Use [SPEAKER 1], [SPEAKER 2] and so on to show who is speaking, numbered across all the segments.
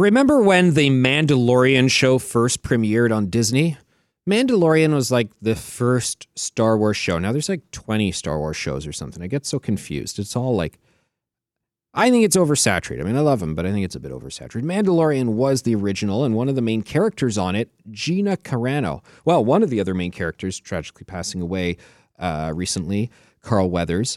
[SPEAKER 1] Remember when the Mandalorian show first premiered on Disney? Mandalorian was like the first Star Wars show. Now there's like 20 Star Wars shows or something. I get so confused. It's all like I think it's oversaturated. I mean, I love him, but I think it's a bit oversaturated. Mandalorian was the original, and one of the main characters on it, Gina Carano. Well, one of the other main characters, tragically passing away uh, recently, Carl Weathers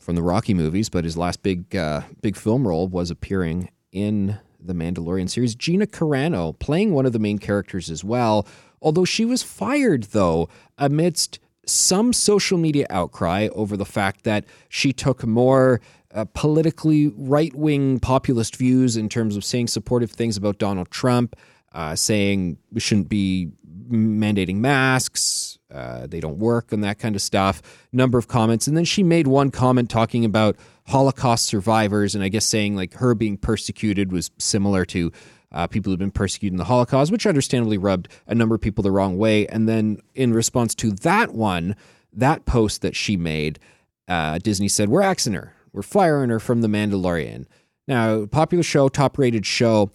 [SPEAKER 1] from the Rocky movies, but his last big uh, big film role was appearing in the Mandalorian series. Gina Carano playing one of the main characters as well, although she was fired though amidst some social media outcry over the fact that she took more uh, politically right wing populist views in terms of saying supportive things about Donald Trump, uh, saying we shouldn't be mandating masks, uh, they don't work, and that kind of stuff. Number of comments. And then she made one comment talking about Holocaust survivors, and I guess saying like her being persecuted was similar to. Uh, people who've been persecuted in the Holocaust, which understandably rubbed a number of people the wrong way. And then, in response to that one, that post that she made, uh, Disney said, We're axing her. We're firing her from The Mandalorian. Now, popular show, top rated show.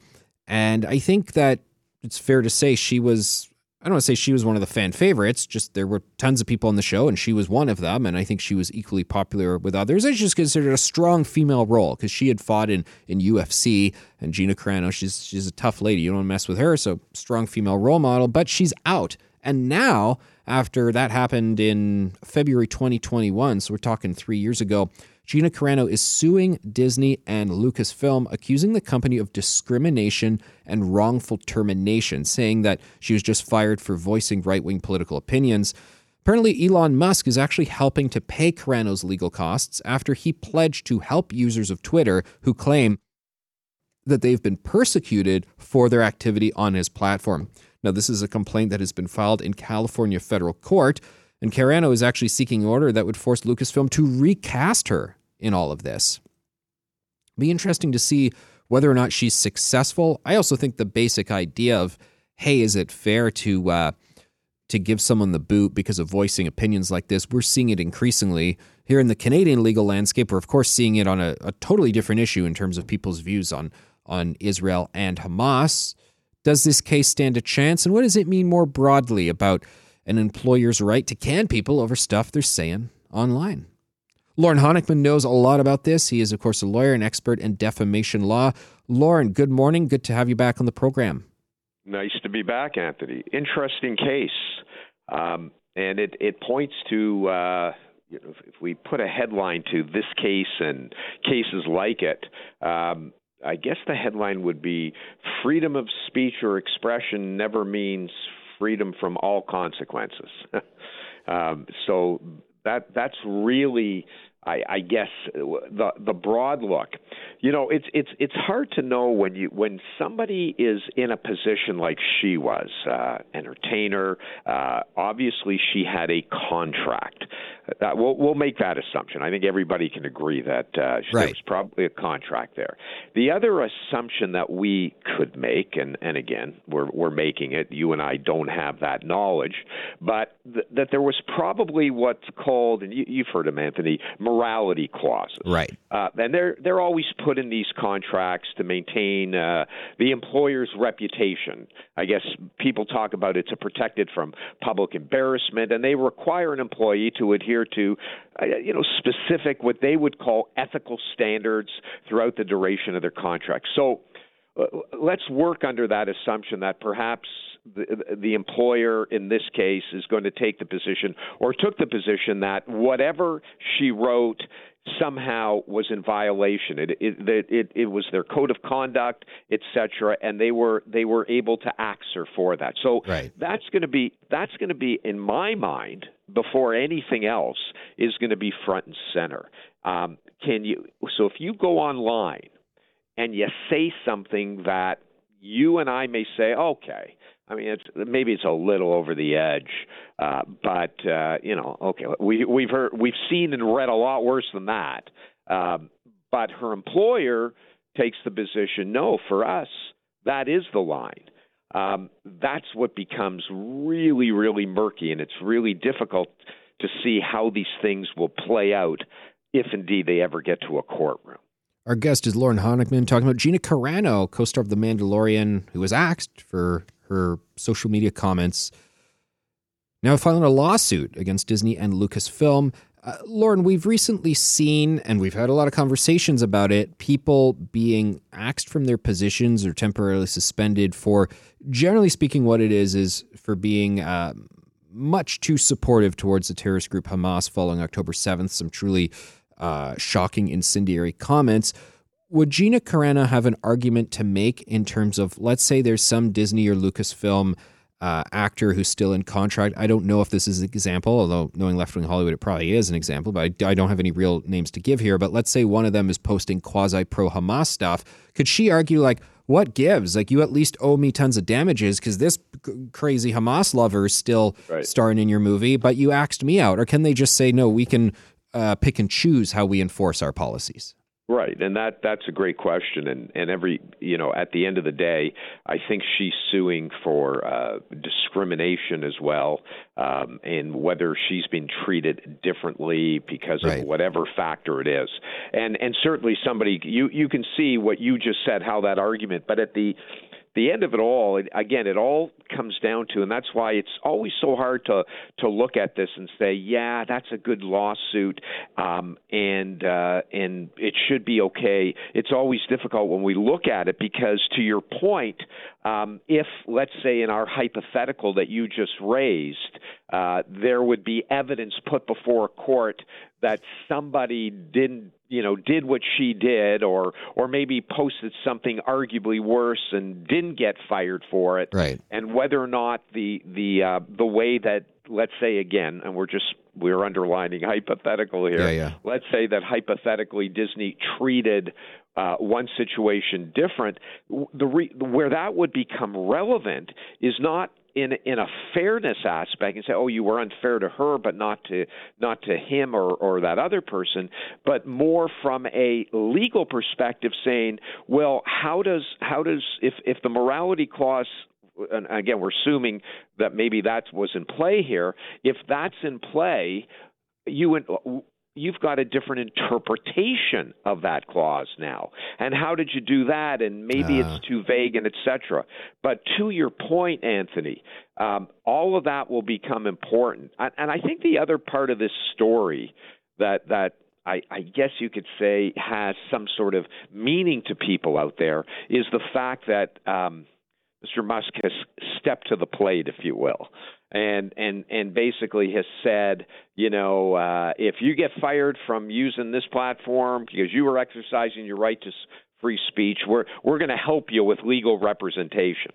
[SPEAKER 1] And I think that it's fair to say she was, I don't want to say she was one of the fan favorites, just there were tons of people on the show and she was one of them. And I think she was equally popular with others. I just considered a strong female role because she had fought in, in UFC and Gina Carano, she's, she's a tough lady. You don't mess with her. So, strong female role model, but she's out. And now, after that happened in February 2021, so we're talking three years ago, Gina Carano is suing Disney and Lucasfilm, accusing the company of discrimination and wrongful termination, saying that she was just fired for voicing right wing political opinions. Apparently, Elon Musk is actually helping to pay Carano's legal costs after he pledged to help users of Twitter who claim that they've been persecuted for their activity on his platform. Now, this is a complaint that has been filed in California federal court, and Carano is actually seeking an order that would force Lucasfilm to recast her in all of this. Be interesting to see whether or not she's successful. I also think the basic idea of, hey, is it fair to uh, to give someone the boot because of voicing opinions like this? We're seeing it increasingly here in the Canadian legal landscape. We're of course seeing it on a, a totally different issue in terms of people's views on on Israel and Hamas. Does this case stand a chance? And what does it mean more broadly about an employer's right to can people over stuff they're saying online? Lorne Honickman knows a lot about this. He is, of course, a lawyer and expert in defamation law. Lorne, good morning. Good to have you back on the program.
[SPEAKER 2] Nice to be back, Anthony. Interesting case. Um, and it, it points to, uh, you know, if we put a headline to this case and cases like it, um, I guess the headline would be freedom of speech or expression never means freedom from all consequences. um, so that that's really I, I guess the the broad look. You know, it's it's it's hard to know when you when somebody is in a position like she was, uh, entertainer. Uh, obviously, she had a contract. Uh, we'll we'll make that assumption. I think everybody can agree that uh, right. there was probably a contract there. The other assumption that we could make, and and again, we're we're making it. You and I don't have that knowledge, but th- that there was probably what's called, and you, you've heard of Anthony morality clauses.
[SPEAKER 1] Right.
[SPEAKER 2] Uh, and they're they're always put in these contracts to maintain uh, the employer's reputation. I guess people talk about it's a protected from public embarrassment, and they require an employee to adhere to, uh, you know, specific what they would call ethical standards throughout the duration of their contract. So. Uh, let's work under that assumption that perhaps the, the employer in this case is going to take the position or took the position that whatever she wrote somehow was in violation. It it it, it was their code of conduct, etc., and they were they were able to axe her for that. So
[SPEAKER 1] right.
[SPEAKER 2] that's going to be that's going to be in my mind before anything else is going to be front and center. Um, can you? So if you go online and you say something that you and I may say, okay, I mean, it's maybe it's a little over the edge, uh, but uh, you know, okay, we we've heard we've seen and read a lot worse than that. Um, but her employer takes the position, no, for us, that is the line. Um, that's what becomes really, really murky, and it's really difficult to see how these things will play out if indeed they ever get to a courtroom.
[SPEAKER 1] Our guest is Lorne Honickman talking about Gina Carano, co star of The Mandalorian, who was axed for her social media comments. Now filing a lawsuit against Disney and Lucasfilm. Uh, Lorne, we've recently seen, and we've had a lot of conversations about it, people being axed from their positions or temporarily suspended for, generally speaking, what it is is for being uh, much too supportive towards the terrorist group Hamas following October 7th. Some truly uh, shocking, incendiary comments. Would Gina Carano have an argument to make in terms of, let's say, there's some Disney or Lucasfilm uh, actor who's still in contract? I don't know if this is an example, although knowing left wing Hollywood, it probably is an example, but I, I don't have any real names to give here. But let's say one of them is posting quasi pro Hamas stuff. Could she argue, like, what gives? Like, you at least owe me tons of damages because this crazy Hamas lover is still right. starring in your movie, but you axed me out. Or can they just say, no, we can uh, pick and choose how we enforce our policies?
[SPEAKER 2] Right, and that that's a great question, and and every you know at the end of the day, I think she's suing for uh, discrimination as well, um, and whether she's been treated differently because right. of whatever factor it is, and and certainly somebody you you can see what you just said how that argument, but at the the end of it all, again, it all comes down to, and that's why it's always so hard to to look at this and say, yeah, that's a good lawsuit, um, and uh, and it should be okay. It's always difficult when we look at it because, to your point, um, if let's say in our hypothetical that you just raised, uh, there would be evidence put before a court that somebody didn't you know did what she did or or maybe posted something arguably worse and didn't get fired for it.
[SPEAKER 1] Right.
[SPEAKER 2] And whether or not the the uh, the way that let's say again and we're just we're underlining hypothetical here.
[SPEAKER 1] Yeah, yeah.
[SPEAKER 2] let's say that hypothetically Disney treated uh, one situation different the re- where that would become relevant is not in in a fairness aspect and say, oh, you were unfair to her, but not to not to him or or that other person, but more from a legal perspective, saying, well, how does how does if if the morality clause and again, we're assuming that maybe that was in play here. If that's in play, you you've got a different interpretation of that clause now. And how did you do that? And maybe uh. it's too vague and etc. But to your point, Anthony, um, all of that will become important. And I think the other part of this story that that I, I guess you could say has some sort of meaning to people out there is the fact that um, Mr. Musk has stepped to the plate, if you will and and and basically has said, you know, uh, if you get fired from using this platform because you were exercising your right to free speech, we're we're going to help you with legal representation,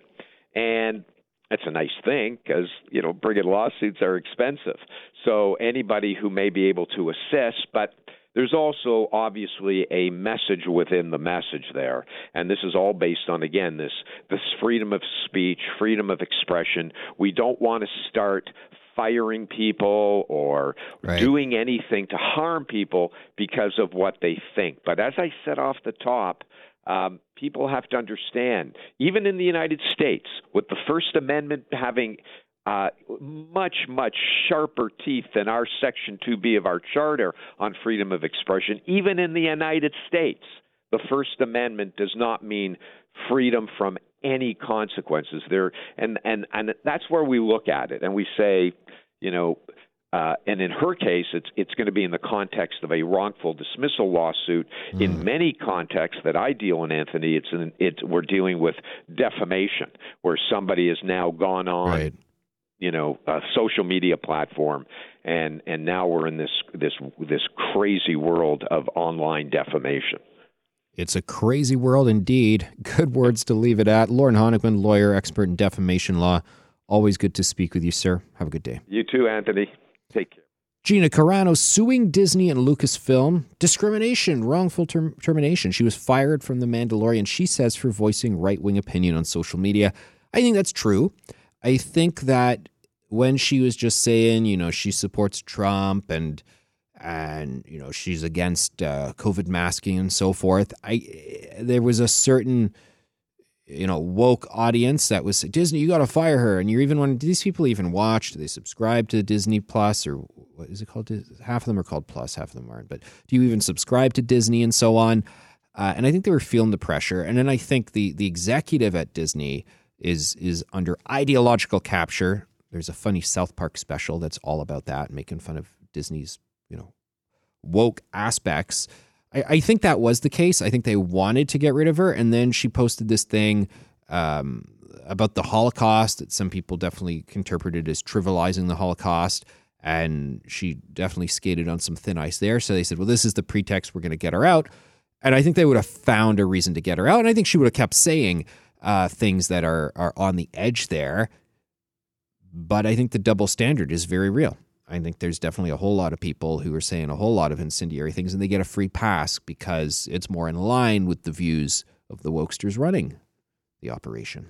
[SPEAKER 2] and that's a nice thing because you know bringing lawsuits are expensive. So anybody who may be able to assist, but there's also obviously a message within the message there, and this is all based on again this this freedom of speech, freedom of expression. We don't want to start firing people or right. doing anything to harm people because of what they think. But as I said off the top, um, people have to understand, even in the United States, with the First Amendment having uh, much, much sharper teeth than our Section 2B of our Charter on freedom of expression. Even in the United States, the First Amendment does not mean freedom from any consequences. There, and and and that's where we look at it and we say, you know. Uh, and in her case, it's it's going to be in the context of a wrongful dismissal lawsuit. Mm. In many contexts that I deal in, Anthony, it's in, it we're dealing with defamation, where somebody has now gone on
[SPEAKER 1] right
[SPEAKER 2] you know a social media platform and and now we're in this this this crazy world of online defamation.
[SPEAKER 1] It's a crazy world indeed. Good words to leave it at. Lorne honickman lawyer expert in defamation law. Always good to speak with you sir. Have a good day.
[SPEAKER 2] You too anthony. Take care.
[SPEAKER 1] Gina Carano suing Disney and Lucasfilm. Discrimination, wrongful term- termination. She was fired from The Mandalorian, she says, for voicing right wing opinion on social media. I think that's true. I think that when she was just saying, you know, she supports Trump and and you know she's against uh, COVID masking and so forth, I there was a certain you know woke audience that was Disney. You got to fire her, and you're even when do these people even watch? Do they subscribe to Disney Plus or what is it called? Half of them are called Plus, half of them aren't. But do you even subscribe to Disney and so on? Uh, and I think they were feeling the pressure. And then I think the the executive at Disney is is under ideological capture. There's a funny South Park special that's all about that, making fun of Disney's you know woke aspects. I, I think that was the case. I think they wanted to get rid of her, and then she posted this thing um, about the Holocaust that some people definitely interpreted as trivializing the Holocaust. And she definitely skated on some thin ice there. So they said, well, this is the pretext. We're going to get her out. And I think they would have found a reason to get her out. And I think she would have kept saying uh, things that are, are on the edge there. But I think the double standard is very real. I think there's definitely a whole lot of people who are saying a whole lot of incendiary things and they get a free pass because it's more in line with the views of the wokesters running the operation.